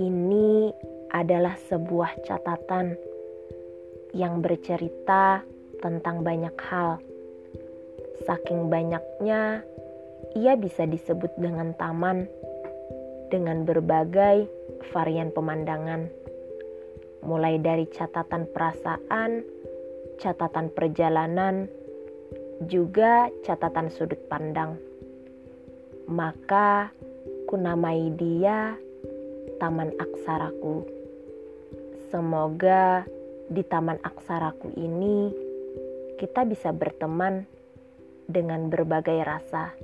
Ini adalah sebuah catatan yang bercerita tentang banyak hal. Saking banyaknya, ia bisa disebut dengan taman dengan berbagai varian pemandangan, mulai dari catatan perasaan, catatan perjalanan, juga catatan sudut pandang. Maka kunamai dia Taman Aksaraku. Semoga di Taman Aksaraku ini kita bisa berteman dengan berbagai rasa